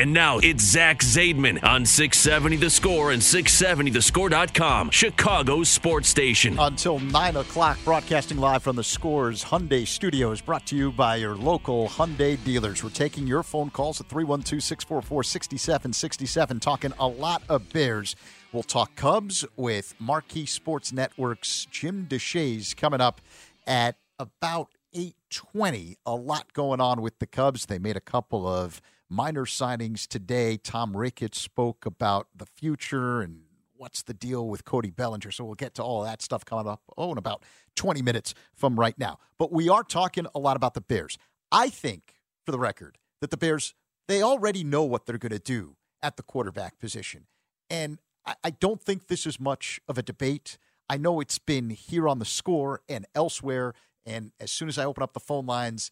And now it's Zach Zaidman on 670 The Score and 670thescore.com, Chicago's sports station. Until 9 o'clock, broadcasting live from the Scores Hyundai Studios, brought to you by your local Hyundai dealers. We're taking your phone calls at 312 644 6767, talking a lot of Bears. We'll talk Cubs with Marquee Sports Network's Jim Deshaies coming up at about 820. A lot going on with the Cubs. They made a couple of minor signings today. Tom Ricketts spoke about the future and what's the deal with Cody Bellinger. So we'll get to all that stuff coming up, oh, in about 20 minutes from right now. But we are talking a lot about the Bears. I think, for the record, that the Bears, they already know what they're going to do at the quarterback position. And I, I don't think this is much of a debate. I know it's been here on the score and elsewhere. And as soon as I open up the phone lines,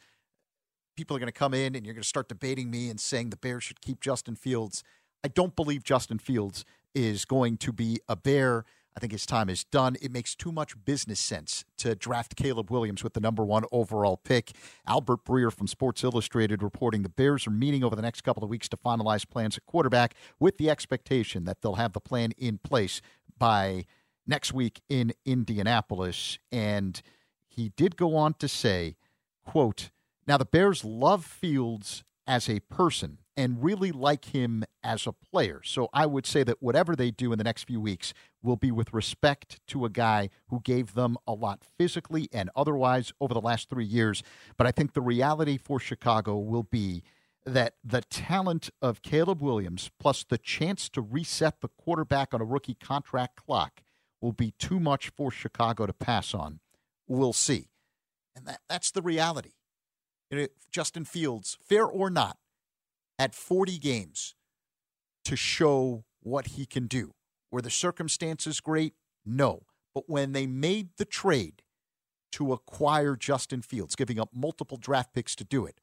people are going to come in and you're going to start debating me and saying the Bears should keep Justin Fields. I don't believe Justin Fields is going to be a Bear. I think his time is done. It makes too much business sense to draft Caleb Williams with the number one overall pick. Albert Breer from Sports Illustrated reporting the Bears are meeting over the next couple of weeks to finalize plans at quarterback with the expectation that they'll have the plan in place by next week in Indianapolis. And he did go on to say, quote, now, the Bears love Fields as a person and really like him as a player. So I would say that whatever they do in the next few weeks will be with respect to a guy who gave them a lot physically and otherwise over the last three years. But I think the reality for Chicago will be that the talent of Caleb Williams plus the chance to reset the quarterback on a rookie contract clock will be too much for Chicago to pass on. We'll see. And that, that's the reality. Justin Fields, fair or not, at 40 games to show what he can do. Were the circumstances great? No. But when they made the trade to acquire Justin Fields, giving up multiple draft picks to do it,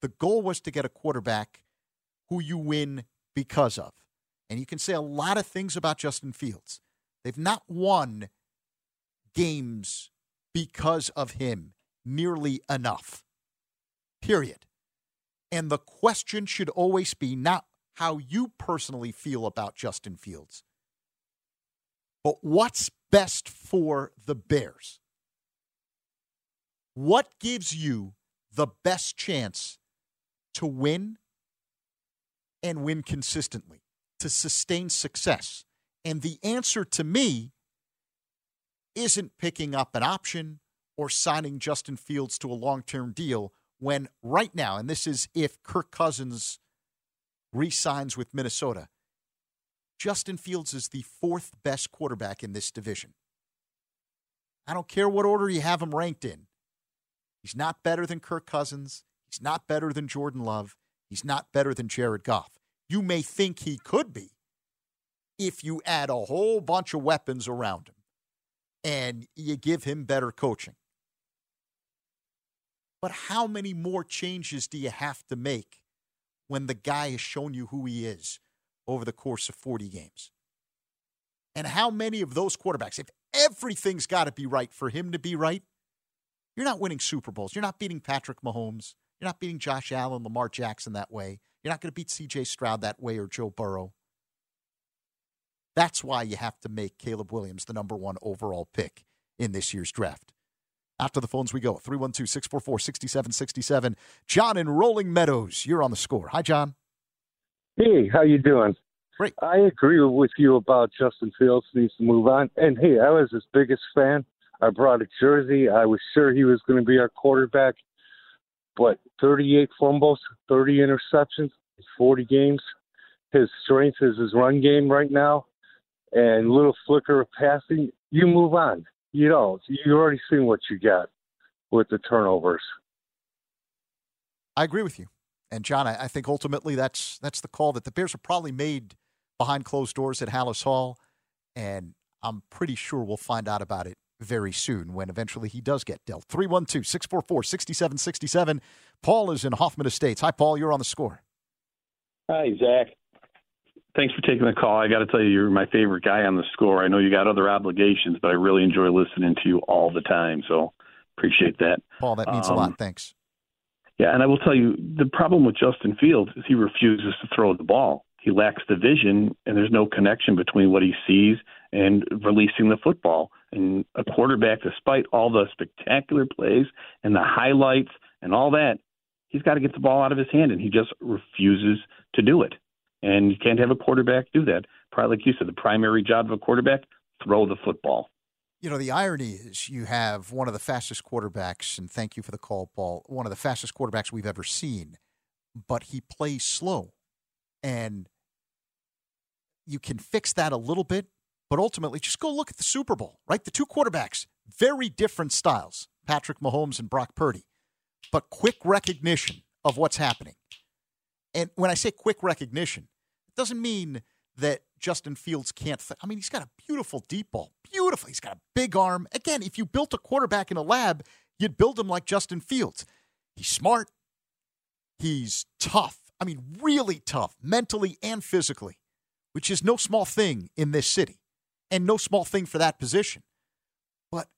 the goal was to get a quarterback who you win because of. And you can say a lot of things about Justin Fields. They've not won games because of him nearly enough period. And the question should always be not how you personally feel about Justin Fields, but what's best for the Bears. What gives you the best chance to win and win consistently, to sustain success? And the answer to me isn't picking up an option or signing Justin Fields to a long term deal when right now, and this is if Kirk Cousins re-signs with Minnesota, Justin Fields is the fourth best quarterback in this division. I don't care what order you have him ranked in. He's not better than Kirk Cousins. He's not better than Jordan Love. He's not better than Jared Goff. You may think he could be if you add a whole bunch of weapons around him and you give him better coaching. But how many more changes do you have to make when the guy has shown you who he is over the course of 40 games? And how many of those quarterbacks, if everything's got to be right for him to be right, you're not winning Super Bowls. You're not beating Patrick Mahomes. You're not beating Josh Allen, Lamar Jackson that way. You're not going to beat CJ Stroud that way or Joe Burrow. That's why you have to make Caleb Williams the number one overall pick in this year's draft. After the phones we go. 312 644 6767. John in Rolling Meadows, you're on the score. Hi, John. Hey, how you doing? Great. I agree with you about Justin Fields needs to move on. And hey, I was his biggest fan. I brought a jersey. I was sure he was going to be our quarterback. But 38 fumbles, 30 interceptions, 40 games. His strength is his run game right now, and little flicker of passing. You move on you know, you already seen what you get with the turnovers. I agree with you. And John, I, I think ultimately that's that's the call that the Bears have probably made behind closed doors at Halas Hall, and I'm pretty sure we'll find out about it very soon when eventually he does get dealt. 312 644 6767. Paul is in Hoffman Estates. Hi, Paul. You're on the score. Hi, Zach. Thanks for taking the call. I got to tell you, you're my favorite guy on the score. I know you got other obligations, but I really enjoy listening to you all the time. So appreciate that. Paul, that means um, a lot. Um, Thanks. Yeah, and I will tell you the problem with Justin Fields is he refuses to throw the ball. He lacks the vision, and there's no connection between what he sees and releasing the football. And a quarterback, despite all the spectacular plays and the highlights and all that, he's got to get the ball out of his hand, and he just refuses to do it. And you can't have a quarterback do that. Probably like you said, the primary job of a quarterback, throw the football. You know, the irony is you have one of the fastest quarterbacks, and thank you for the call, Paul, one of the fastest quarterbacks we've ever seen, but he plays slow. And you can fix that a little bit, but ultimately just go look at the Super Bowl, right? The two quarterbacks, very different styles, Patrick Mahomes and Brock Purdy, but quick recognition of what's happening. And when I say quick recognition, it doesn't mean that Justin Fields can't. Th- I mean, he's got a beautiful deep ball. Beautiful. He's got a big arm. Again, if you built a quarterback in a lab, you'd build him like Justin Fields. He's smart. He's tough. I mean, really tough, mentally and physically, which is no small thing in this city and no small thing for that position. But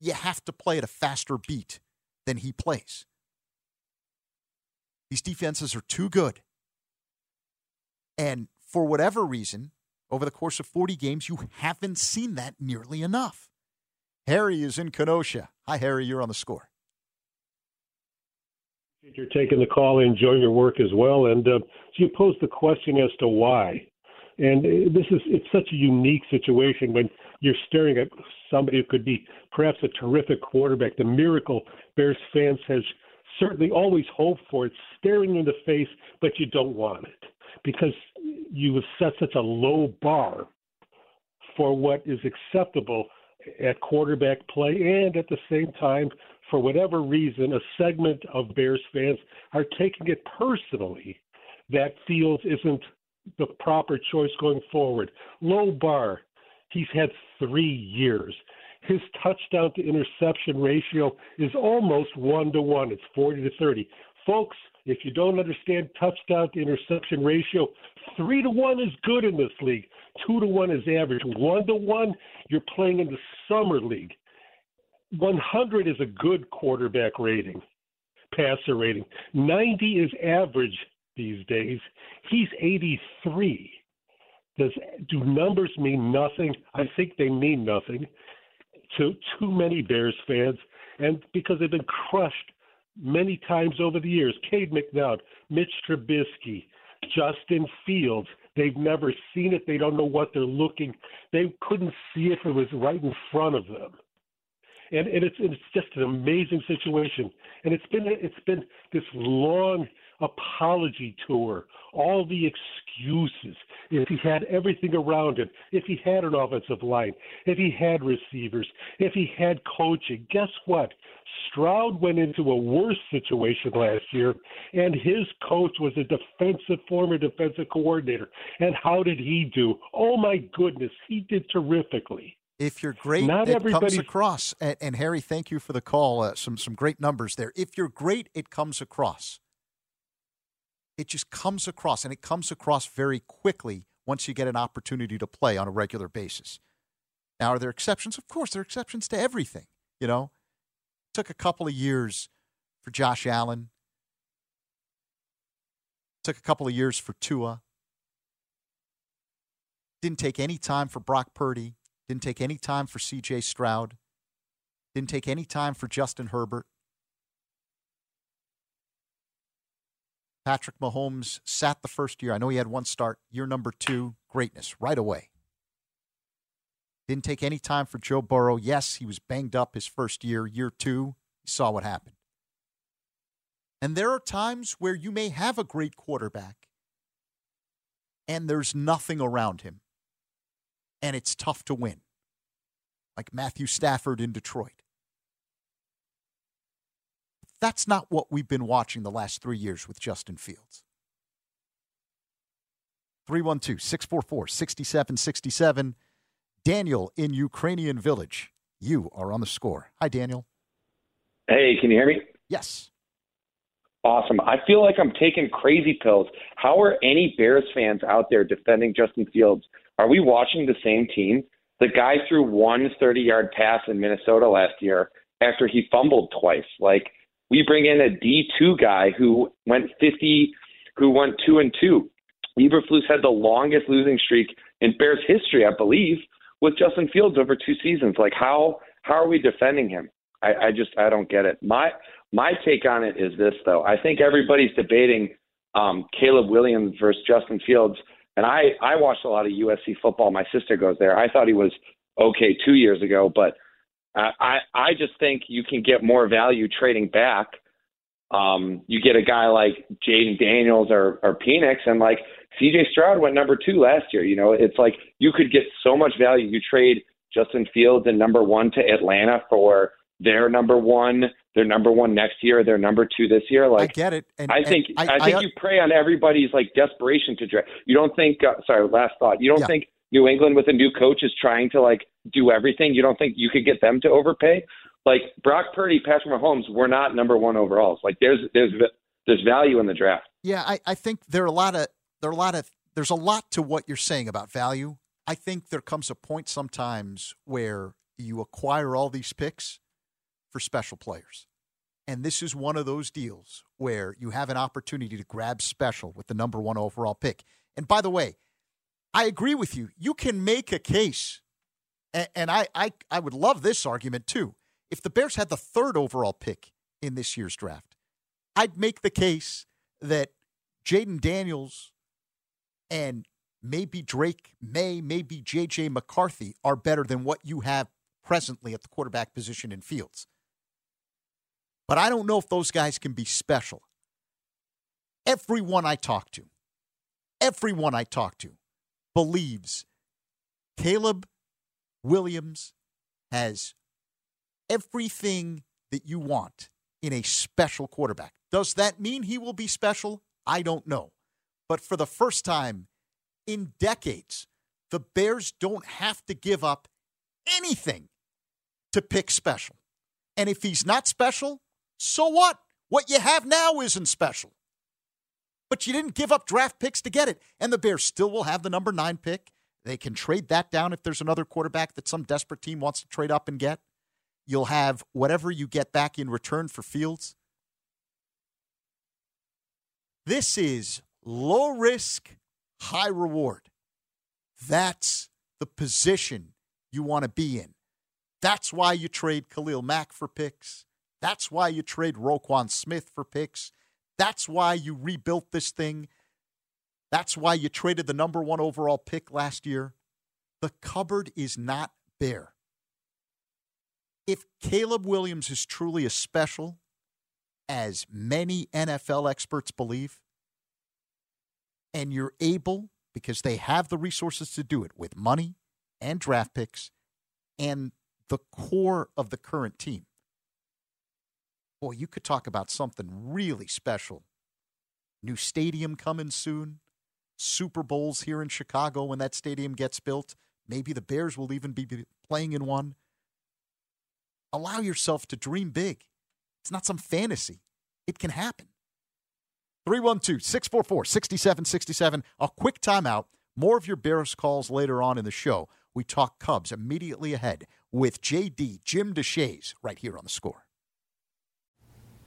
you have to play at a faster beat than he plays. These defenses are too good. And for whatever reason, over the course of 40 games, you haven't seen that nearly enough. Harry is in Kenosha. Hi, Harry. You're on the score. You're taking the call and enjoying your work as well. And uh, so you posed the question as to why. And uh, this is it's such a unique situation when you're staring at somebody who could be perhaps a terrific quarterback. The miracle Bears fans has certainly always hope for. It's staring in the face, but you don't want it because you have set such a low bar for what is acceptable at quarterback play, and at the same time, for whatever reason, a segment of Bears fans are taking it personally that Fields isn't the proper choice going forward. Low bar. He's had three years. His touchdown to interception ratio is almost one to one. It's 40 to 30. Folks, if you don't understand touchdown to interception ratio, three to one is good in this league. Two to one is average. One to one, you're playing in the summer league. 100 is a good quarterback rating, passer rating. 90 is average these days. He's 83. Does do numbers mean nothing? I think they mean nothing to too many Bears fans, and because they've been crushed many times over the years. Cade McNown, Mitch Trubisky, Justin Fields. They've never seen it. They don't know what they're looking. They couldn't see if it was right in front of them. And, and it's it's just an amazing situation. And it's been it's been this long apology tour, all the excuses. If he had everything around him, if he had an offensive line, if he had receivers, if he had coaching, guess what? Stroud went into a worse situation last year, and his coach was a defensive, former defensive coordinator. And how did he do? Oh my goodness, he did terrifically. If you're great, Not it comes across. And, and, Harry, thank you for the call. Uh, some some great numbers there. If you're great, it comes across. It just comes across, and it comes across very quickly once you get an opportunity to play on a regular basis. Now, are there exceptions? Of course, there are exceptions to everything. You know, it took a couple of years for Josh Allen. It took a couple of years for Tua. Didn't take any time for Brock Purdy. Didn't take any time for C.J. Stroud. Didn't take any time for Justin Herbert. Patrick Mahomes sat the first year. I know he had one start. Year number two, greatness right away. Didn't take any time for Joe Burrow. Yes, he was banged up his first year. Year two, you saw what happened. And there are times where you may have a great quarterback and there's nothing around him. And it's tough to win, like Matthew Stafford in Detroit. That's not what we've been watching the last three years with Justin Fields. 312 644 6767. Daniel in Ukrainian Village. You are on the score. Hi, Daniel. Hey, can you hear me? Yes. Awesome. I feel like I'm taking crazy pills. How are any Bears fans out there defending Justin Fields? Are we watching the same team? The guy threw one 30 yard pass in Minnesota last year after he fumbled twice. Like, we bring in a D2 guy who went 50, who went 2 and 2. Eberflus had the longest losing streak in Bears history, I believe, with Justin Fields over two seasons. Like, how how are we defending him? I, I just I don't get it. My my take on it is this though. I think everybody's debating um, Caleb Williams versus Justin Fields, and I I watched a lot of USC football. My sister goes there. I thought he was okay two years ago, but I I just think you can get more value trading back. Um, you get a guy like Jayden Daniels or or Penix, and like CJ Stroud went number two last year. You know, it's like you could get so much value. You trade Justin Fields and number one to Atlanta for their number one, their number one next year, their number two this year. Like I get it. And, I think I, I, think I, you prey on everybody's like desperation to draft. You don't think? Uh, sorry, last thought. You don't yeah. think New England with a new coach is trying to like do everything? You don't think you could get them to overpay? Like Brock Purdy, Patrick Mahomes, we're not number one overalls. Like there's there's there's value in the draft. Yeah, I, I think there are a lot of there are a lot of there's a lot to what you're saying about value. I think there comes a point sometimes where you acquire all these picks for special players. And this is one of those deals where you have an opportunity to grab special with the number one overall pick. And by the way, I agree with you. You can make a case, and I, I, I would love this argument too. If the Bears had the third overall pick in this year's draft, I'd make the case that Jayden Daniels and maybe Drake Maye, maybe JJ McCarthy are better than what you have presently at the quarterback position in Fields. But I don't know if those guys can be special. Everyone I talk to, everyone I talk to believes Caleb Williams has everything that you want in a special quarterback. Does that mean he will be special? I don't know. But for the first time in decades, the Bears don't have to give up anything to pick special. And if he's not special, so what? What you have now isn't special. But you didn't give up draft picks to get it. And the Bears still will have the number nine pick. They can trade that down if there's another quarterback that some desperate team wants to trade up and get. You'll have whatever you get back in return for Fields. This is low risk, high reward. That's the position you want to be in. That's why you trade Khalil Mack for picks. That's why you trade Roquan Smith for picks. That's why you rebuilt this thing. That's why you traded the number one overall pick last year. The cupboard is not bare. If Caleb Williams is truly as special as many NFL experts believe, and you're able, because they have the resources to do it with money and draft picks and the core of the current team. Boy, you could talk about something really special. New stadium coming soon. Super Bowls here in Chicago when that stadium gets built. Maybe the Bears will even be playing in one. Allow yourself to dream big. It's not some fantasy, it can happen. 312 644 6767. A quick timeout. More of your Bears calls later on in the show. We talk Cubs immediately ahead with JD Jim Deshaies right here on the score.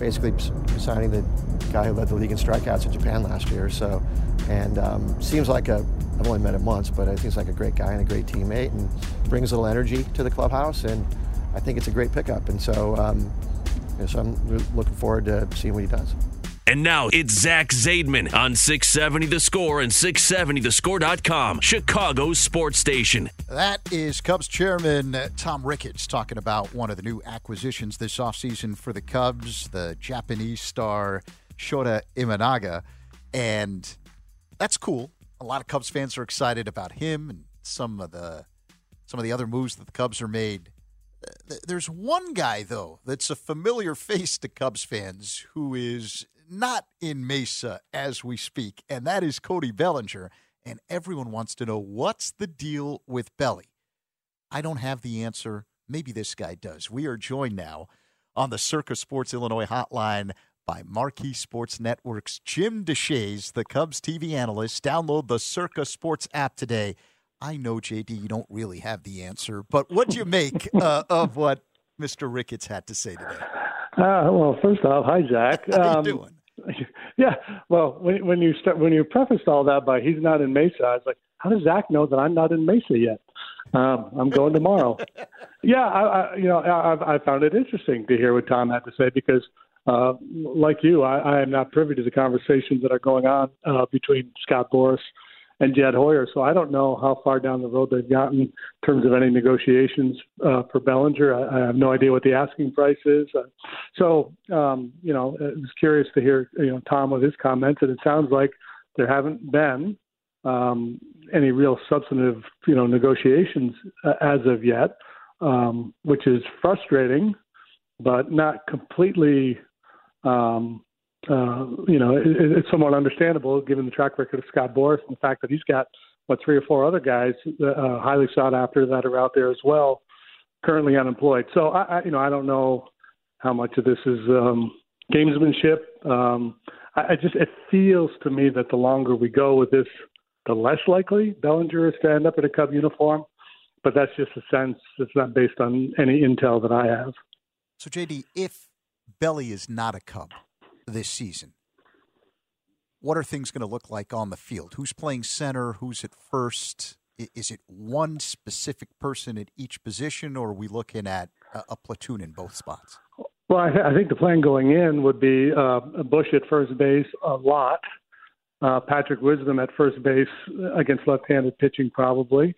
Basically signing the guy who led the league in strikeouts in Japan last year. So, and um, seems like a I've only met him once, but I think he's like a great guy and a great teammate, and brings a little energy to the clubhouse. And I think it's a great pickup. And so, um, you know, so I'm looking forward to seeing what he does. And now it's Zach Zaidman on 670 The Score and 670thescore.com, Chicago's sports station. That is Cubs chairman Tom Ricketts talking about one of the new acquisitions this offseason for the Cubs, the Japanese star Shota Imanaga. And that's cool. A lot of Cubs fans are excited about him and some of the some of the other moves that the Cubs are made. There's one guy though that's a familiar face to Cubs fans who is not in Mesa as we speak, and that is Cody Bellinger. And everyone wants to know what's the deal with Belly. I don't have the answer. Maybe this guy does. We are joined now on the Circa Sports Illinois hotline by Marquee Sports Network's Jim Deshaies, the Cubs TV analyst. Download the Circa Sports app today. I know, JD, you don't really have the answer, but what do you make uh, of what Mr. Ricketts had to say today? Uh, well, first off, hi, Zach. How um, you doing? Yeah, well, when, when you start when you prefaced all that by he's not in Mesa, I was like, how does Zach know that I'm not in Mesa yet? Um, I'm going tomorrow. yeah, I, I, you know, I, I found it interesting to hear what Tom had to say because, uh, like you, I, I am not privy to the conversations that are going on uh, between Scott Boras and Jed Hoyer. So I don't know how far down the road they've gotten in terms of any negotiations uh, for Bellinger. I, I have no idea what the asking price is. Uh, so um, you know, I was curious to hear you know Tom with his comments, and it sounds like there haven't been um, any real substantive you know negotiations uh, as of yet, um, which is frustrating, but not completely. Um, uh, you know, it, it's somewhat understandable given the track record of Scott Boras and the fact that he's got what three or four other guys uh, highly sought after that are out there as well, currently unemployed. So I, I you know, I don't know how much of this is um, gamesmanship. Um, I, I just it feels to me that the longer we go with this, the less likely Bellinger is to end up in a Cub uniform. But that's just a sense. It's not based on any intel that I have. So, JD, if Belly is not a Cub, this season. What are things going to look like on the field? Who's playing center? Who's at first? Is it one specific person at each position, or are we looking at a, platoon in both spots? Well, I, th- I think the plan going in would be uh, Busch at first base a lot, uh, Patrick Wisdom at first base against left-handed pitching probably,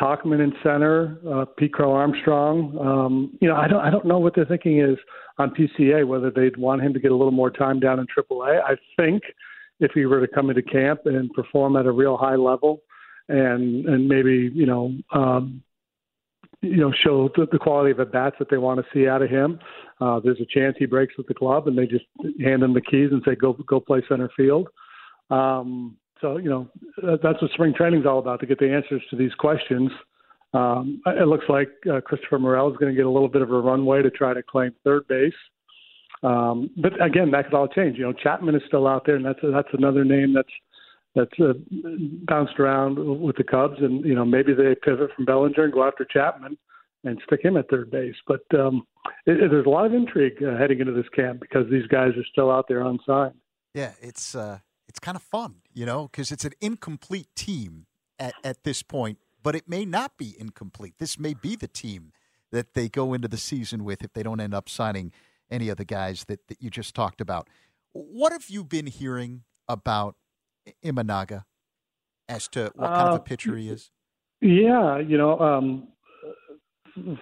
Tauchman in center, uh, Pete Crow Armstrong. Um, you know, I don't I don't know what their thinking is on PCA whether they'd want him to get a little more time down in AAA. I think if he were to come into camp and perform at a real high level, and and maybe you know um, you know show the, the quality of at bats that they want to see out of him. Uh, there's a chance he breaks with the club, and they just hand him the keys and say go go play center field. Um, so, you know, that's what spring training is all about to get the answers to these questions. Um, it looks like uh, Christopher Morel is going to get a little bit of a runway to try to claim third base. Um, but again, that could all change. You know, Chapman is still out there, and that's that's another name that's that's uh, bounced around with the Cubs. And you know, maybe they pivot from Bellinger and go after Chapman and stick him at third base. But um, it, it, there's a lot of intrigue uh, heading into this camp because these guys are still out there unsigned. Yeah, it's uh, it's kind of fun, you know, because it's an incomplete team at, at this point, but it may not be incomplete. This may be the team that they go into the season with if they don't end up signing any of the guys that, that you just talked about. What have you been hearing about Imanaga as to what kind uh, of a uh, pitcher he is? Yeah, you know, um,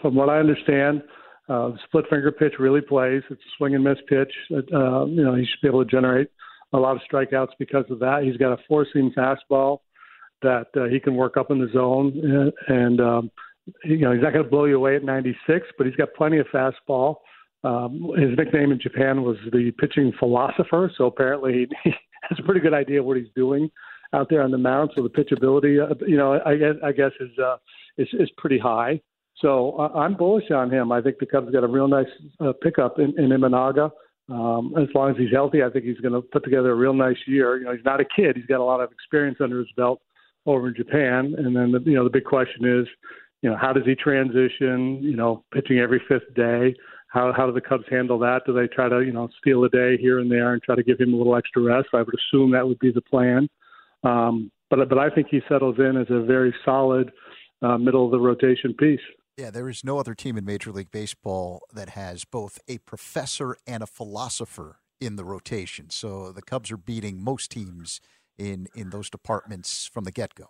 from what I understand, uh, split finger pitch really plays. It's a swing and miss pitch. Uh, you know, he should be able to generate a lot of strikeouts because of that. He's got a four seam fastball that uh, he can work up in the zone, and um, you know he's not going to blow you away at 96, but he's got plenty of fastball. Um, his nickname in Japan was the pitching philosopher, so apparently he, has a pretty good idea what he's doing out there on the mound. So the pitchability, uh, you know, I guess I guess is uh, is is pretty high. So uh, I'm bullish on him. I think the Cubs got a real nice uh, pickup in, in Imanaga. Um, as long as he's healthy, I think he's going to put together a real nice year. You know, he's not a kid; he's got a lot of experience under his belt over in Japan. And then, the, you know, the big question is, you know, how does he transition? You know, pitching every fifth day. How how do the Cubs handle that? Do they try to you know steal a day here and there and try to give him a little extra rest? I would assume that would be the plan. Um, but but I think he settles in as a very solid uh, middle of the rotation piece. Yeah, there is no other team in Major League Baseball that has both a professor and a philosopher in the rotation. So the Cubs are beating most teams in in those departments from the get go.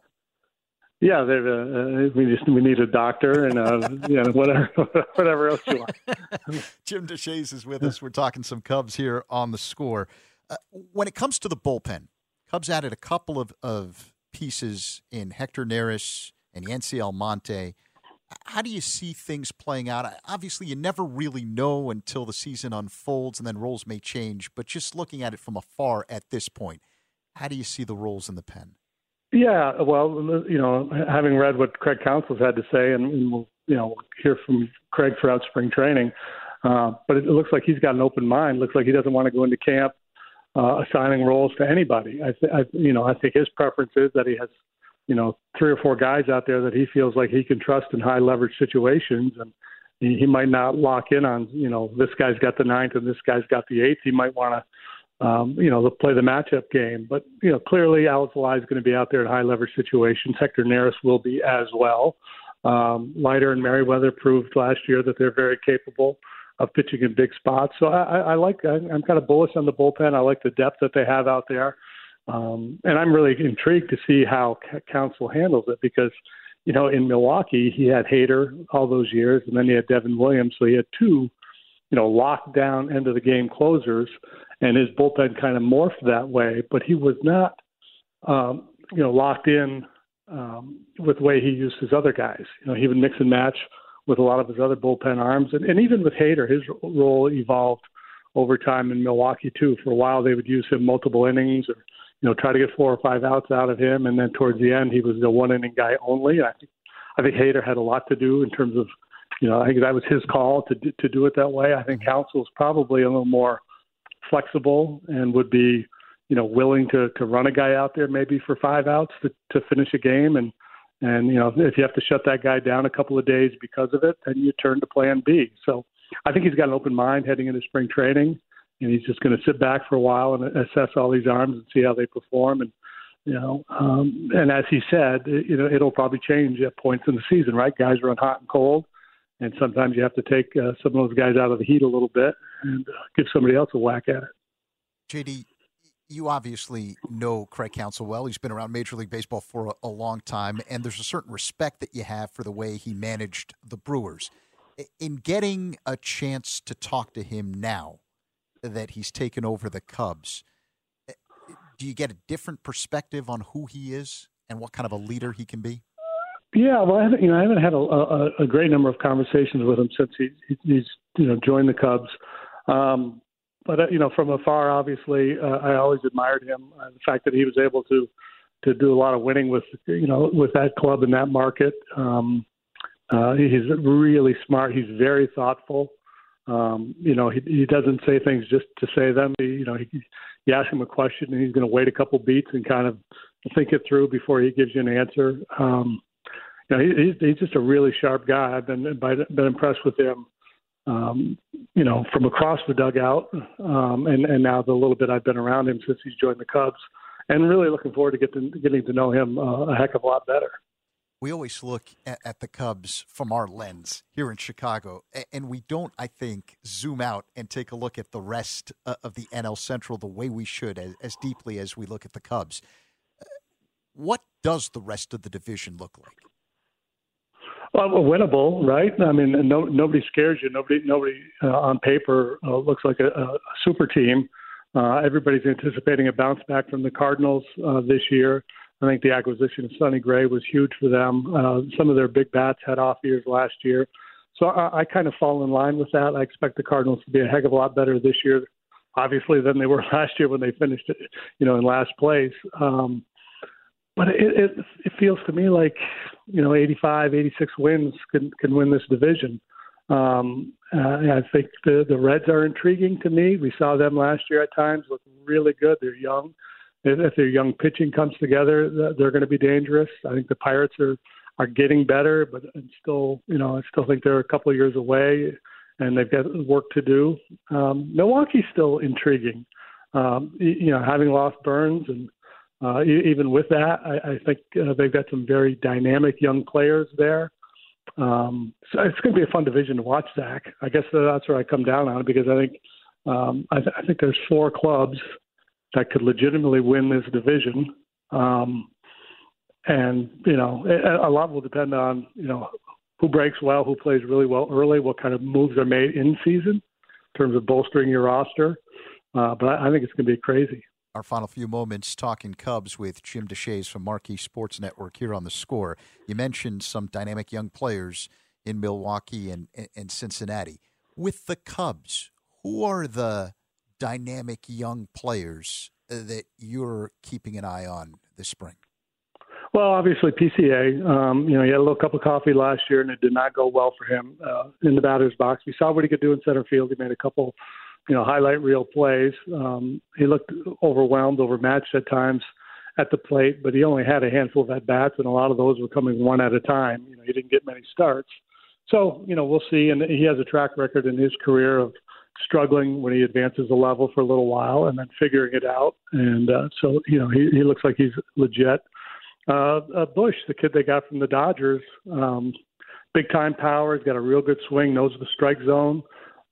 Yeah, uh, uh, we just we need a doctor and uh, you know whatever whatever else you want. Jim Deshaies is with us. We're talking some Cubs here on the score. Uh, when it comes to the bullpen, Cubs added a couple of, of pieces in Hector Neris and Yency Almonte. How do you see things playing out? Obviously, you never really know until the season unfolds, and then roles may change. But just looking at it from afar at this point, how do you see the roles in the pen? Yeah, well, you know, having read what Craig Counsell's had to say, and, and we'll, you know, hear from Craig throughout spring training. Uh, but it looks like he's got an open mind. Looks like he doesn't want to go into camp uh, assigning roles to anybody. I, th- I, you know, I think his preference is that he has, you know, three or four guys out there that he feels like he can trust in high leverage situations, and he, might not lock in on, you know, this guy's got the ninth and this guy's got the eighth. He might want to, um, you know, play the matchup game. But you know, clearly Alzolay is going to be out there in high leverage situations. Hector Neris will be as well. Um, Leiter and Merryweather proved last year that they're very capable of pitching in big spots. So I, I like I'm kind of bullish on the bullpen. I like the depth that they have out there, um, and I'm really intrigued to see how Counsell handles it because you know in Milwaukee he had Hader all those years, and then he had Devin Williams, so he had two you know locked down end of the game closers, and his bullpen kind of morphed that way. But he was not um, you know locked in um, with the way he used his other guys. You know he would mix and match with a lot of his other bullpen arms, and, and even with Hader, his role evolved over time in Milwaukee too. For a while, they would use him multiple innings, or you know, try to get four or five outs out of him, and then towards the end, he was the one inning guy only. And I think I think Hader had a lot to do in terms of, you know, I think that was his call to to do it that way. I think Counsell's probably a little more flexible and would be, you know, willing to to run a guy out there maybe for five outs to to finish a game and and you know, if you have to shut that guy down a couple of days because of it, then you turn to Plan B. So I think he's got an open mind heading into spring training, and he's just going to sit back for a while and assess all these arms and see how they perform. And you know, um, and as he said, you know, it'll probably change at points in the season, right? Guys run hot and cold, and sometimes you have to take uh, some of those guys out of the heat a little bit and uh, give somebody else a whack at it. JD, you obviously know Craig Counsell well. He's been around Major League Baseball for a, a, long time, and there's a certain respect that you have for the way he managed the Brewers. In getting a chance to talk to him now that he's taken over the Cubs, eh, do you get a different perspective on who he is and what kind of a leader he can be? Yeah, well, I haven't, you know, I haven't had a, a, a great number of conversations with him since he, he's, you know, joined the Cubs. Um, but uh, you know, from afar, obviously, uh, I always admired him. Uh, the fact that he was able to to do a lot of winning with you know with that club in that market. Um, uh, he's really smart. He's very thoughtful. Um, you know, he, he doesn't say things just to say them. He, you know, he, you ask him a question and he's going to wait a couple beats and kind of think it through before he gives you an answer. Um, you know, he, he's, he's just a really sharp guy. I've been been impressed with him um, you know, from across the dugout, um, and and now the little bit I've been around him since he's joined the Cubs, and really looking forward to get to, getting to know him uh, a heck of a lot better. We always look at, at, the Cubs from our lens here in Chicago, and we don't, I think, zoom out and take a look at the rest uh, of the NL Central the way we should, as, as deeply as we look at the Cubs. Uh, what does the rest of the division look like? Well, winnable, right? I mean, no, nobody scares you. Nobody, nobody uh, on paper uh, looks like a, a super team. Uh, everybody's anticipating a bounce back from the Cardinals uh, this year. I think the acquisition of Sonny Gray was huge for them. Uh, some of their big bats had off years last year, so I, I kind of fall in line with that. I expect the Cardinals to be a heck of a lot better this year, obviously, than they were last year when they finished, you know, in last place. Um, but it, it it feels to me like you know 85, 86 wins can can win this division. Um, uh, I think the the Reds are intriguing to me. We saw them last year at times look really good. They're young. If their young pitching comes together, they're going to be dangerous. I think the Pirates are are getting better, but still, you know, I still think they're a couple of years away, and they've got work to do. Um, Milwaukee's still intriguing. Um, you know, having lost Burnes and uh, even with that, I, I think uh, they've got some very dynamic young players there. Um, so it's going to be a fun division to watch, Zach. I guess that's where I come down on it because I think um, I, th- I think there's four clubs that could legitimately win this division. Um, and you know, a lot will depend on you know who breaks well, who plays really well early, what kind of moves are made in season in terms of bolstering your roster. Uh, but I, think it's going to be crazy. Our final few moments talking Cubs with Jim Deshaies from Marquee Sports Network here on the score. You mentioned some dynamic young players in Milwaukee and, and Cincinnati. With the Cubs, who are the dynamic young players that you're keeping an eye on this spring? Well, obviously PCA. Um, you know, he had a little cup of coffee last year, and it did not go well for him uh, in the batter's box. We saw what he could do in center field. He made a couple, you know, highlight reel plays. Um, he looked overwhelmed, overmatched at times at the plate, but he only had a handful of at bats, and a lot of those were coming one at a time. You know, he didn't get many starts. So, you know, we'll see. And he has a track record in his career of struggling when he advances a level for a little while and then figuring it out. And uh, so, you know, he, he looks like he's legit. Uh, uh, Busch, the kid they got from the Dodgers, um, big time power. He's got a real good swing, knows the strike zone.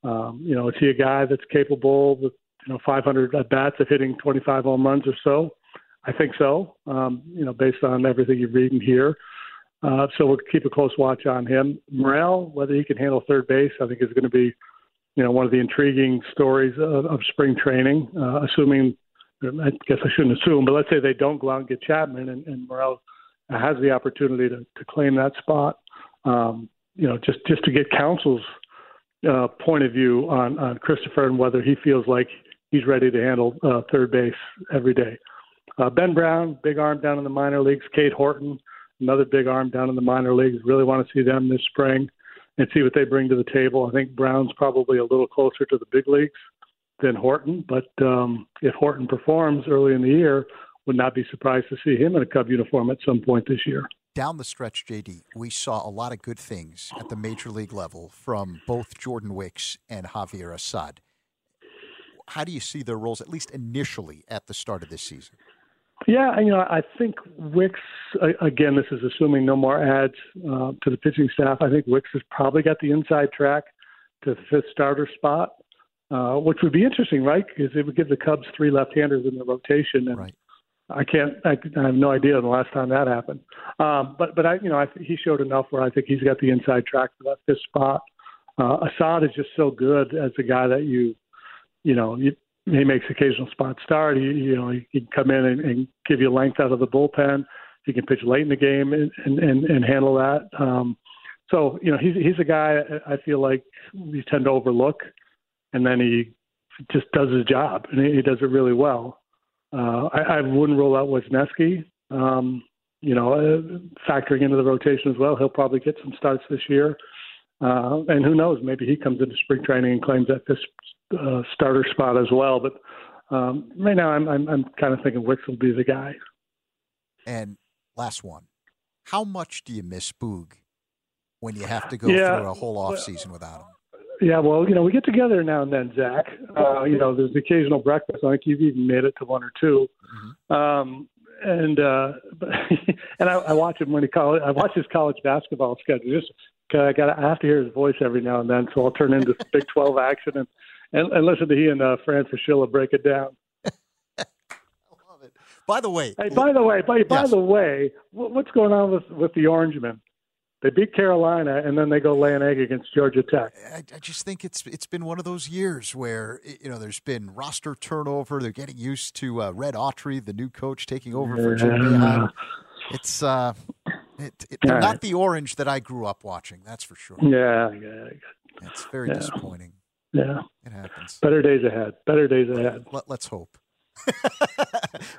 Um, you know, is he a guy that's capable with you know 500 at bats of hitting 25 home runs or so? I think so. Um, you know, based on everything you read and hear. Uh, so we'll keep a close watch on him. Morel, whether he can handle third base, I think is going to be, you know, one of the intriguing stories of, of spring training. Uh, assuming I guess I shouldn't assume, but let's say they don't go out and get Chapman and, and Morel has the opportunity to, to claim that spot. Um, you know, just just to get Counsell's uh, point of view on, on Christopher and whether he feels like he's ready to handle uh, third base every day. Uh, ben Brown, big arm down in the minor leagues. Cade Horton, another big arm down in the minor leagues. Really want to see them this spring and see what they bring to the table. I think Brown's probably a little closer to the big leagues than Horton. But um, if Horton performs early in the year, would not be surprised to see him in a Cub uniform at some point this year. Down the stretch, JD, we saw a lot of good things at the major league level from both Jordan Wicks and Javier Assad. How do you see their roles, at least initially, at the start of this season? Yeah, you know, I think Wicks. Again, this is assuming no more ads uh, to the pitching staff. I think Wicks has probably got the inside track to the fifth starter spot uh, which would be interesting, right? Because it would give the Cubs three left-handers in the rotation, and right. I can't. I, I have no idea the last time that happened. Um, but but I, you know, I, he showed enough where I think he's got the inside track for that fifth spot. Uh, Assad is just so good as a guy that you, you know, you, he makes occasional spot start. He, you know, he, he can come in and, and give you length out of the bullpen. He can pitch late in the game and and, and, and handle that. Um, so you know, he's he's a guy I feel like we tend to overlook and then he just does his job, and he, does it really well. Uh, I, I wouldn't rule out Wesneski. Um, you know, uh, factoring into the rotation as well, he'll probably get some starts this year. Uh, and who knows? Maybe he comes into spring training and claims that this uh, starter spot as well. But um, right now, I'm, I'm I'm kind of thinking Wicks will be the guy. And last one, how much do you miss Boog when you have to go yeah, through a whole off season without him? Yeah, well, you know, we get together now and then, Zach. Uh, you know, there's occasional breakfast. I think you've even made it to one or 2 mm-hmm. Um, and uh, and I, I watch him when he college. I watch his college basketball schedule. Just cause I got I have to hear his voice every now and then, so I'll turn into Big Twelve action and, and and listen to he and uh, Fran Fraschilla break it down. I love it. By the way, hey, by the way, by, by the way, what's going on with with the Orange Men? They beat Carolina, and then they go lay an egg against Georgia Tech. I, I, just think it's it's been one of those years where you know there's been roster turnover. They're getting used to uh, Red Autry, the new coach, taking over for Jim Boeheim. It's uh, it, it, yeah. not the orange that I grew up watching. That's for sure. Yeah, yeah. It's very yeah. disappointing. Yeah, it happens. Better days ahead. Better days ahead. Let, us hope.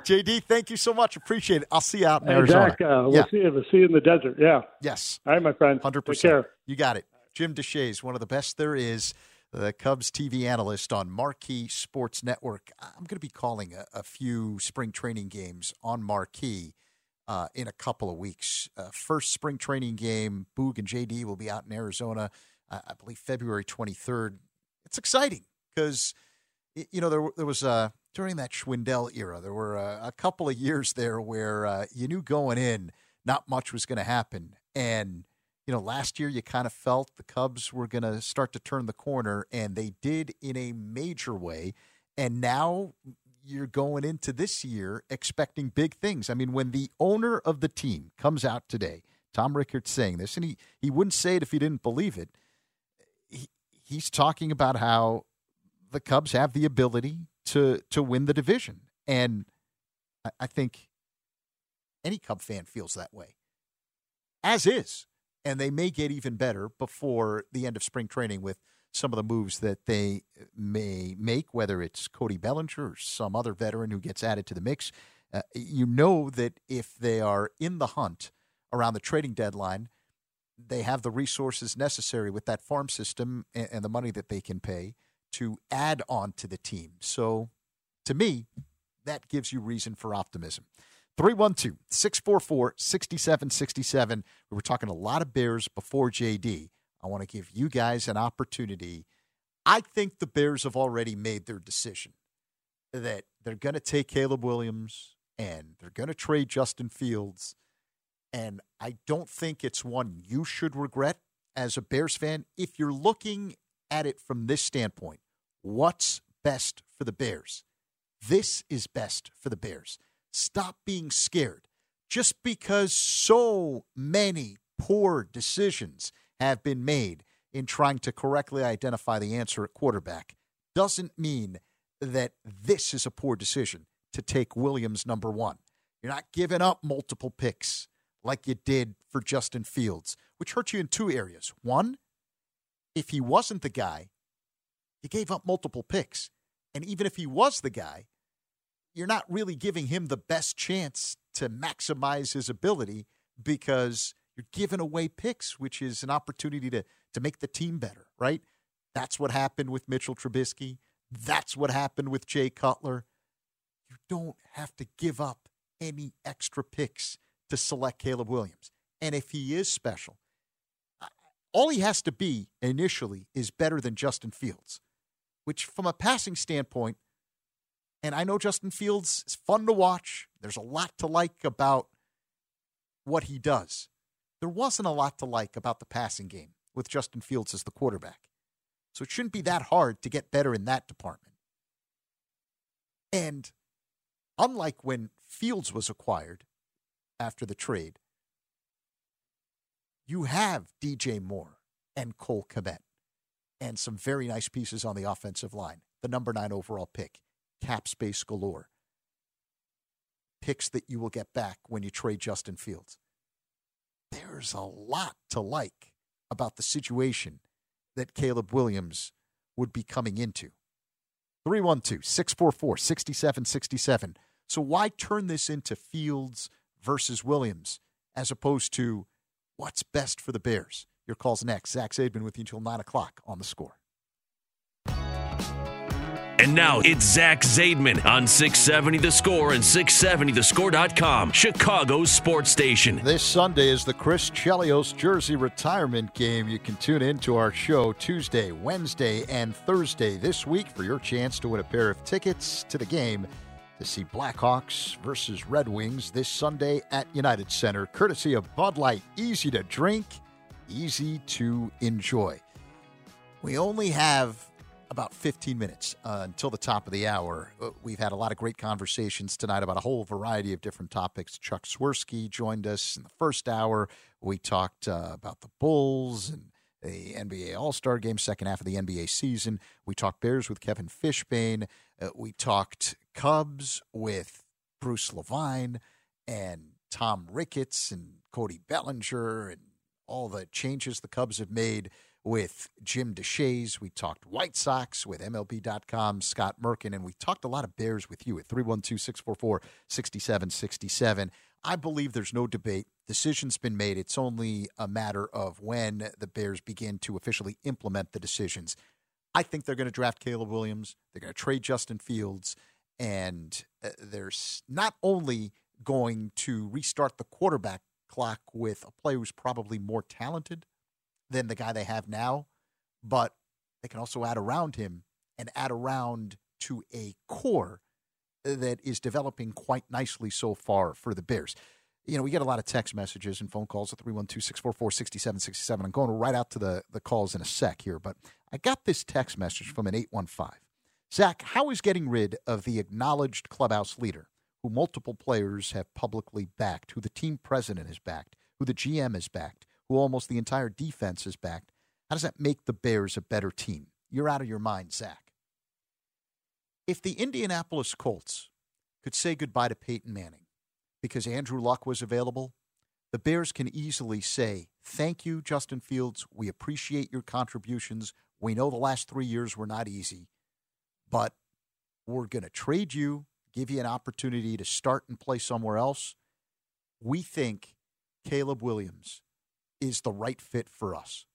JD, thank you so much. Appreciate it. I'll see you out in hey, Arizona. Jack, uh, we'll yeah. see you. We'll see you in the desert. Yeah. Yes. All right, my friend. Hundred percent. You got it. Jim Deshaies, one of the best there is, the Cubs TV analyst on Marquee Sports Network. I'm going to be calling a, a few spring training games on Marquee uh, in a couple of weeks. Uh, first spring training game, Boog and JD will be out in Arizona, uh, I believe February 23rd. It's exciting because you know there there was a during that Schwindel era. There were a, a couple of years there where uh, you knew going in not much was going to happen. And, you know, last year you kind of felt the Cubs were going to start to turn the corner, and they did in a major way. And now you're going into this year expecting big things. I mean, when the owner of the team comes out today, Tom Ricketts saying this, and he, he wouldn't say it if he didn't believe it. He, he's talking about how the Cubs have the ability to to win the division, and I, I think any Cub fan feels that way, as is, and they may get even better before the end of spring training with some of the moves that they may make, whether it's Cody Bellinger or some other veteran who gets added to the mix. Uh, you know that if they are in the hunt around the trading deadline, they have the resources necessary with that farm system and, and the money that they can pay to add on to the team. So to me, that gives you reason for optimism. 312 644 6767. We were talking a lot of Bears before JD. I want to give you guys an opportunity. I think the Bears have already made their decision that they're going to take Caleb Williams and they're going to trade Justin Fields. And I don't think it's one you should regret as a Bears fan if you're looking at it from this standpoint. What's best for the Bears? This is best for the Bears. Stop being scared. Just because so many poor decisions have been made in trying to correctly identify the answer at quarterback doesn't mean that this is a poor decision to take Williams number one. You're not giving up multiple picks like you did for Justin Fields, which hurt you in two areas. One, if he wasn't the guy, you gave up multiple picks. And even if he was the guy, you're not really giving him the best chance to maximize his ability because you're giving away picks, which is an opportunity to to make the team better, right? That's what happened with Mitchell Trubisky. That's what happened with Jay Cutler. You don't have to give up any extra picks to select Caleb Williams. And if he is special, all he has to be initially is better than Justin Fields, which, from a passing standpoint, and I know Justin Fields is fun to watch. There's a lot to like about what he does. There wasn't a lot to like about the passing game with Justin Fields as the quarterback. So it shouldn't be that hard to get better in that department. And unlike when Fields was acquired after the trade, you have DJ Moore and Cole Kmet and some very nice pieces on the offensive line. The number nine overall pick, cap space galore. Picks that you will get back when you trade Justin Fields. There's a lot to like about the situation that Caleb Williams would be coming into. 312 644 6767. So, why turn this into Fields versus Williams as opposed to what's best for the Bears? Your call's next. Zach Zaidman with you until 9 o'clock on the score. And now it's Zach Zaidman on 670 The Score and 670thescore.com, Chicago's sports station. This Sunday is the Chris Chelios jersey retirement game. You can tune in to our show Tuesday, Wednesday, and Thursday this week for your chance to win a pair of tickets to the game to see Blackhawks versus Red Wings this Sunday at United Center, courtesy of Bud Light. Easy to drink, easy to enjoy. We only have about 15 minutes uh, until the top of the hour. Uh, we've had a lot of great conversations tonight about a whole variety of different topics. Chuck Swirsky joined us in the first hour. We talked uh, about the Bulls and the NBA All Star game, second half of the NBA season. We talked Bears with Kevin Fishbain. Uh, we talked Cubs with Bruce Levine and Tom Ricketts and Cody Bellinger and all the changes the Cubs have made with Jim Deshaies. We talked White Sox with MLB.com, Scott Merkin, and we talked a lot of Bears with you at 312 644 6767. I believe there's no debate. Decision's been made. It's only a matter of when the Bears begin to officially implement the decisions. I think they're going to draft Caleb Williams. They're going to trade Justin Fields. And uh, there's not only going to restart the quarterback clock with a player who's probably more talented than the guy they have now, but they can also add around him and add around to a core that is developing quite nicely so far for the Bears. You know, we get a lot of text messages and phone calls at 312 644 6767. I'm going right out to the, the calls in a sec here, but I got this text message from an 815. Zach, how is getting rid of the acknowledged clubhouse leader, who multiple players have publicly backed, who the team president has backed, who the GM has backed, who almost the entire defense has backed, how does that make the Bears a better team? You're out of your mind, Zach. If the Indianapolis Colts could say goodbye to Peyton Manning because Andrew Luck was available, the Bears can easily say, Thank you, Justin Fields. We appreciate your contributions. We know the last three years were not easy, but we're going to trade you, give you an opportunity to start and play somewhere else. We think Caleb Williams is the right fit for us.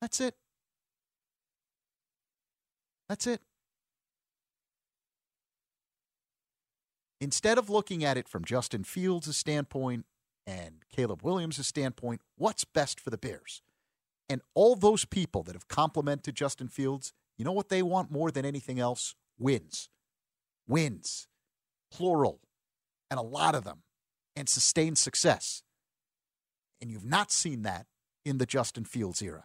That's it. That's it. Instead of looking at it from Justin Fields' standpoint and Caleb Williams' standpoint, what's best for the Bears? And all those people that have complimented Justin Fields, you know what they want more than anything else? Wins. Wins. Plural. And a lot of them. And sustained success. And you've not seen that in the Justin Fields era.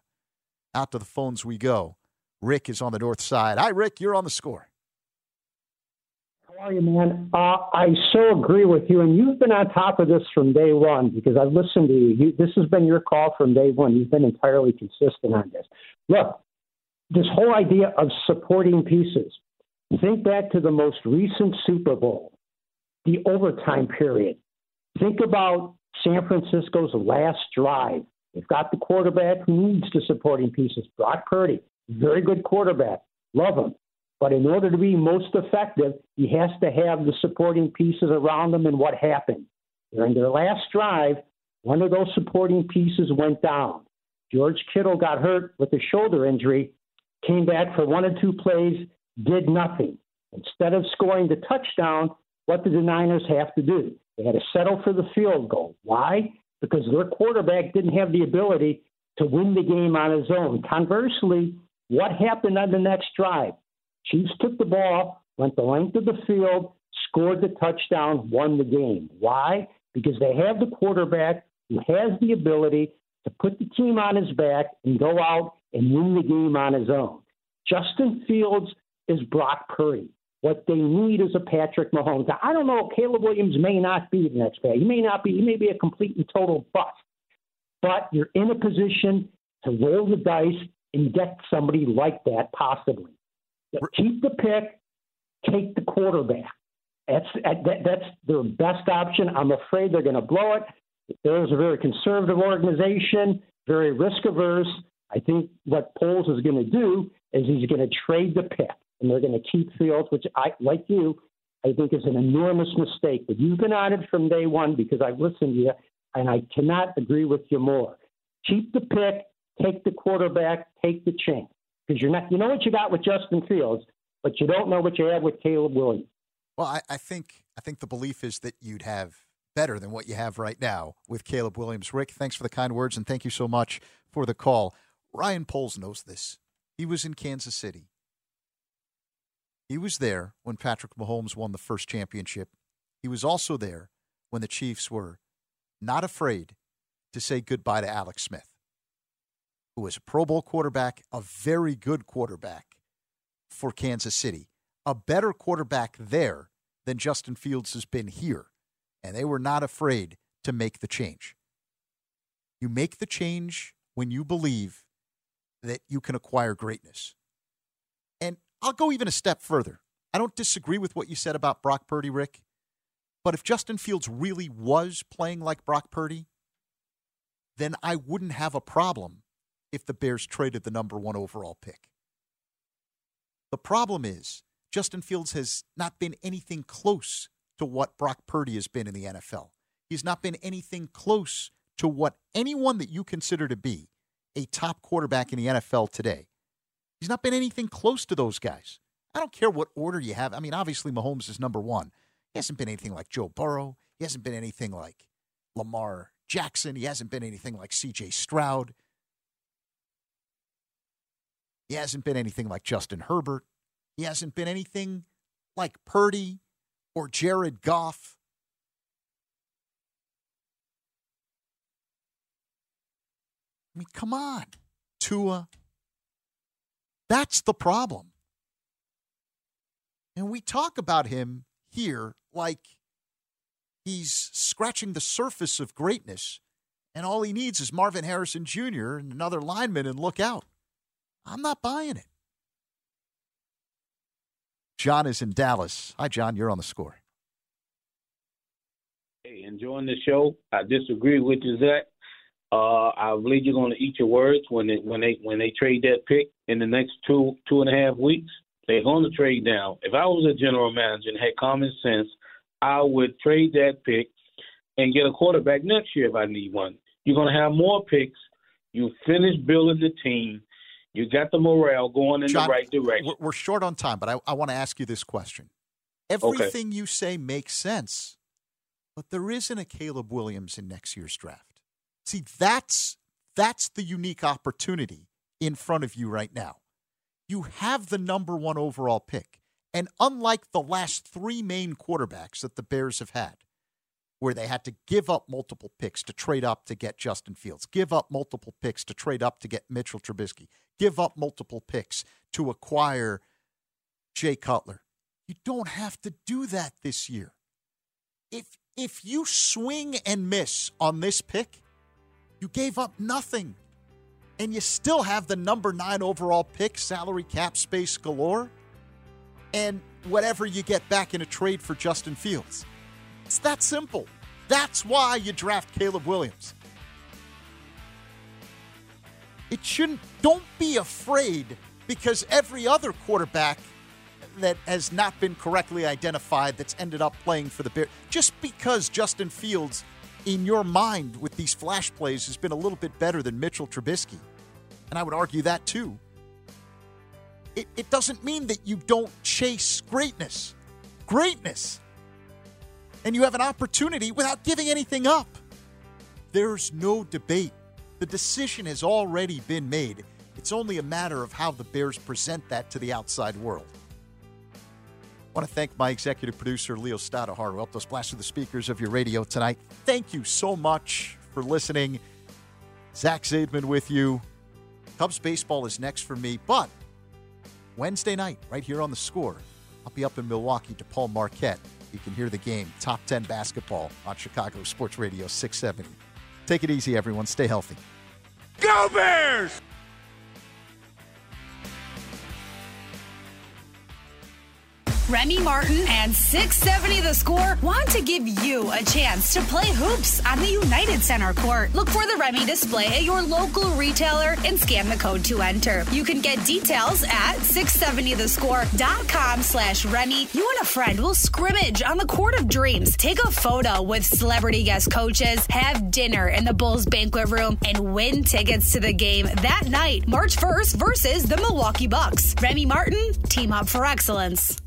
Out to the phones we go. Rick is on the north side. Hi, Rick. You're on the score. How are you, man? Uh, I so agree with you, and you've been on top of this from day one because I've listened to you. you. This has been your call from day one. You've been entirely consistent on this. Look, this whole idea of supporting pieces. Think back to the most recent Super Bowl, the overtime period. Think about San Francisco's last drive. They've got the quarterback who needs the supporting pieces. Brock Purdy, very good quarterback. Love him. But in order to be most effective, he has to have the supporting pieces around him. And what happened? During their last drive, one of those supporting pieces went down. George Kittle got hurt with a shoulder injury, came back for one or two plays, did nothing. Instead of scoring the touchdown, what did the Niners have to do? They had to settle for the field goal. Why? Because their quarterback didn't have the ability to win the game on his own. Conversely, what happened on the next drive? Chiefs took the ball, went the length of the field, scored the touchdown, won the game. Why? Because they have the quarterback who has the ability to put the team on his back and go out and win the game on his own. Justin Fields is Brock Purdy. What they need is a Patrick Mahomes. Now, I don't know. Caleb Williams may not be the next guy. He may not be. He may be a complete and total bust. But you're in a position to roll the dice and get somebody like that, possibly. Keep the pick, take the quarterback. That's that, that's their best option. I'm afraid they're going to blow it. There's a very conservative organization, very risk averse. I think what Poles is going to do is he's going to trade the pick and they're going to keep Fields, which I, like you, I think is an enormous mistake. But you've been on it from day one because I've listened to you, and I cannot agree with you more. Keep the pick, take the quarterback, take the chance because you're not. You know what you got with Justin Fields, but you don't know what you have with Caleb Williams. Well, I, I think I think the belief is that you'd have better than what you have right now with Caleb Williams. Rick, thanks for the kind words and thank you so much for the call. Ryan Poles knows this. He was in Kansas City. He was there when Patrick Mahomes won the first championship. He was also there when the Chiefs were not afraid to say goodbye to Alex Smith, who was a Pro Bowl quarterback, a very good quarterback for Kansas City, a better quarterback there than Justin Fields has been here. And they were not afraid to make the change. You make the change when you believe that you can acquire greatness. And I'll go even a step further. I don't disagree with what you said about Brock Purdy, Rick. But if Justin Fields really was playing like Brock Purdy, then I wouldn't have a problem if the Bears traded the number one overall pick. The problem is, Justin Fields has not been anything close to what Brock Purdy has been in the NFL. He's not been anything close to what anyone that you consider to be a top quarterback in the NFL today He's not been anything close to those guys. I don't care what order you have. I mean, obviously, Mahomes is number one. He hasn't been anything like Joe Burrow. He hasn't been anything like Lamar Jackson. He hasn't been anything like CJ Stroud. He hasn't been anything like Justin Herbert. He hasn't been anything like Purdy or Jared Goff. I mean, come on, Tua. That's the problem. And we talk about him here like he's scratching the surface of greatness, and all he needs is Marvin Harrison Jr. and another lineman and look out. I'm not buying it. John is in Dallas. Hi, John. You're on the score. Hey, enjoying the show. I disagree with you, Zach. Uh, I believe you're going to eat your words when they when they when they trade that pick in the next two two and a half weeks. They're going to trade down. If I was a general manager and had common sense, I would trade that pick and get a quarterback next year if I need one. You're going to have more picks. You finish building the team. You got the morale going in John, the right direction. We're short on time, but I, I want to ask you this question. Everything okay. you say makes sense, but there isn't a Caleb Williams in next year's draft. See, that's that's the unique opportunity in front of you right now. You have the number one overall pick. And unlike the last three main quarterbacks that the Bears have had, where they had to give up multiple picks to trade up to get Justin Fields, give up multiple picks to trade up to get Mitchell Trubisky, give up multiple picks to acquire Jay Cutler. You don't have to do that this year. If if you swing and miss on this pick, you gave up nothing. And you still have the number 9 overall pick, salary cap space galore, and whatever you get back in a trade for Justin Fields. It's that simple. That's why you draft Caleb Williams. It shouldn't, don't be afraid because every other quarterback that has not been correctly identified that's ended up playing for the Bears, just because Justin Fields, in your mind with these flash plays, has been a little bit better than Mitchell Trubisky. And I would argue that too. It, it doesn't mean that you don't chase greatness. Greatness and you have an opportunity without giving anything up. There's no debate. The decision has already been made. It's only a matter of how the Bears present that to the outside world. I want to thank my executive producer, Leo Stadahar, who helped us blast through the speakers of your radio tonight. Thank you so much for listening. Zach Zaidman with you. Cubs baseball is next for me, but Wednesday night, right here on the score, I'll be up in Milwaukee to Paul Marquette you can hear the game, top 10 basketball on Chicago Sports Radio 670. Take it easy, everyone. Stay healthy. Go Bears! Remy Martin and 670 The Score want to give you a chance to play hoops on the United Center court. Look for the Remy display at your local retailer and scan the code to enter. You can get details at 670thescore.com slash Remy. You and a friend will scrimmage on the court of dreams. Take a photo with celebrity guest coaches, have dinner in the Bulls banquet room, and win tickets to the game that night, March 1st versus the Milwaukee Bucks. Remy Martin, team up for excellence.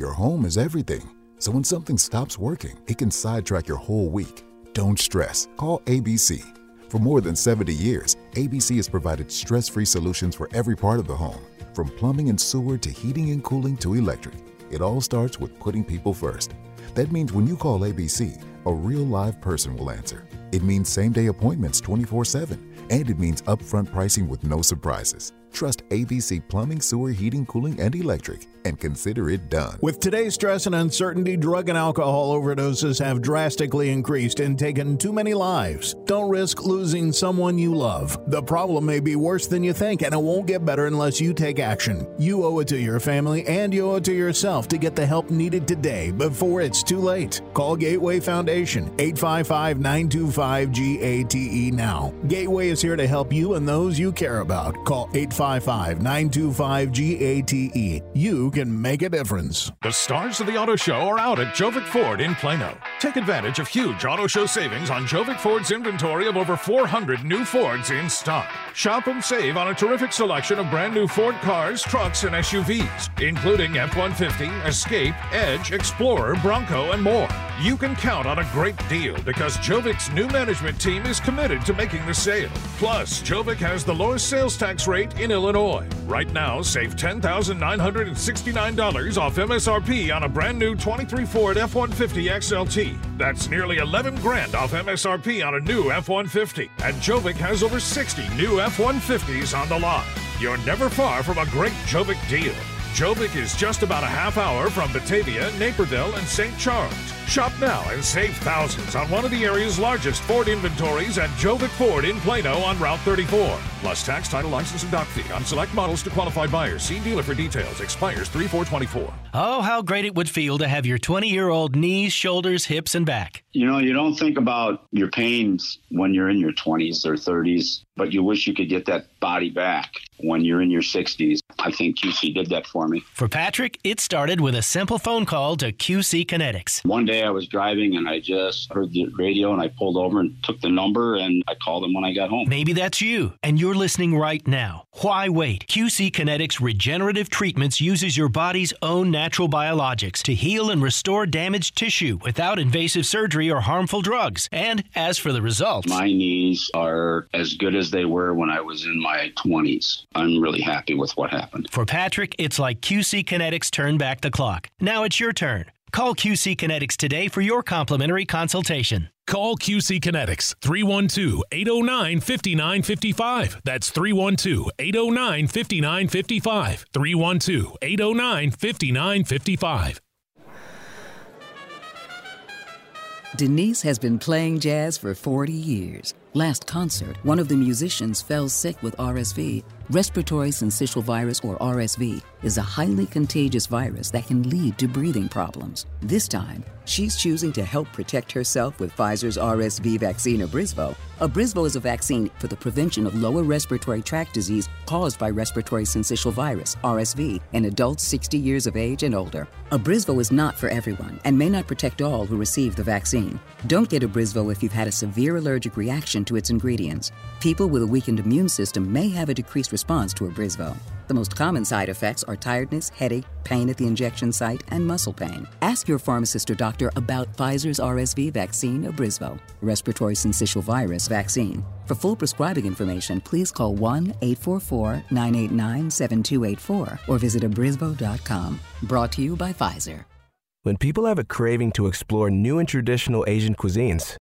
Your home is everything. So when something stops working, it can sidetrack your whole week. Don't stress. Call ABC. For more than 70 years, ABC has provided stress free solutions for every part of the home, from plumbing and sewer to heating and cooling to electric. It all starts with putting people first. That means when you call ABC, a real live person will answer. It means same day appointments 24 7, and it means upfront pricing with no surprises. Trust ABC Plumbing, Sewer, Heating, Cooling, and Electric and consider it done. With today's stress and uncertainty, drug and alcohol overdoses have drastically increased and taken too many lives. Don't risk losing someone you love. The problem may be worse than you think, and it won't get better unless you take action. You owe it to your family and you owe it to yourself to get the help needed today before it's too late. Call Gateway Foundation 855 925 GATE now. Gateway is here to help you and those you care about. Call 855 925 GATE. You can make a difference. The stars of the auto show are out at Jovic Ford in Plano. Take advantage of huge auto show savings on Jovic Ford's inventory of over 400 new Fords in stock. Shop and save on a terrific selection of brand new Ford cars, trucks, and SUVs, including F 150, Escape, Edge, Explorer, Bronco, and more. You can count on a great deal because Jovic's new management team is committed to making the sale. Plus, Jovic has the lowest sales tax rate in Illinois. Right now, save $10,969 off MSRP on a brand new 23 Ford F 150 XLT. That's nearly 11 grand off MSRP on a new F 150. And Jovic has over 60 new F 150s on the lot. You're never far from a great Jovic deal. Jovic is just about a half hour from Batavia, Naperville, and St. Charles. Shop now and save thousands on one of the area's largest Ford inventories at Jovic Ford in Plano on Route 34. Plus tax, title, license, and dock fee on select models to qualified buyers. See dealer for details. Expires 3424. Oh, how great it would feel to have your 20 year old knees, shoulders, hips, and back. You know, you don't think about your pains when you're in your 20s or 30s, but you wish you could get that body back when you're in your 60s. I think QC did that for me. For Patrick, it started with a simple phone call to QC Kinetix. One day I was driving and I just heard the radio and I pulled over and took the number and I called them when I got home. Maybe that's you, and you're listening right now. Why wait? QC Kinetix Regenerative Treatments uses your body's own natural biologics to heal and restore damaged tissue without invasive surgery or harmful drugs. And as for the results, my knees are as good as they were when I was in my 20s. I'm really happy with what happened. For Patrick, it's like QC Kinetix turned back the clock. Now it's your turn. Call QC Kinetix today for your complimentary consultation. Call QC Kinetix 312 809 5955. That's 312 809 5955. 312 809 5955. Denise has been playing jazz for 40 years. Last concert, one of the musicians fell sick with RSV. Respiratory syncytial virus, or RSV, is a highly contagious virus that can lead to breathing problems. This time, she's choosing to help protect herself with Pfizer's RSV vaccine, Abrisvo. Abrisvo is a vaccine for the prevention of lower respiratory tract disease caused by respiratory syncytial virus, RSV, in adults 60 years of age and older. Abrisvo is not for everyone and may not protect all who receive the vaccine. Don't get Abrisvo if you've had a severe allergic reaction to its ingredients. People with a weakened immune system may have a decreased response to Abrisvo. The most common side effects are tiredness, headache, pain at the injection site, and muscle pain. Ask your pharmacist or doctor about Pfizer's RSV vaccine, Abrisvo, respiratory syncytial virus vaccine. For full prescribing information, please call 1 844 989 7284 or visit abrisvo.com. Brought to you by Pfizer. When people have a craving to explore new and traditional Asian cuisines,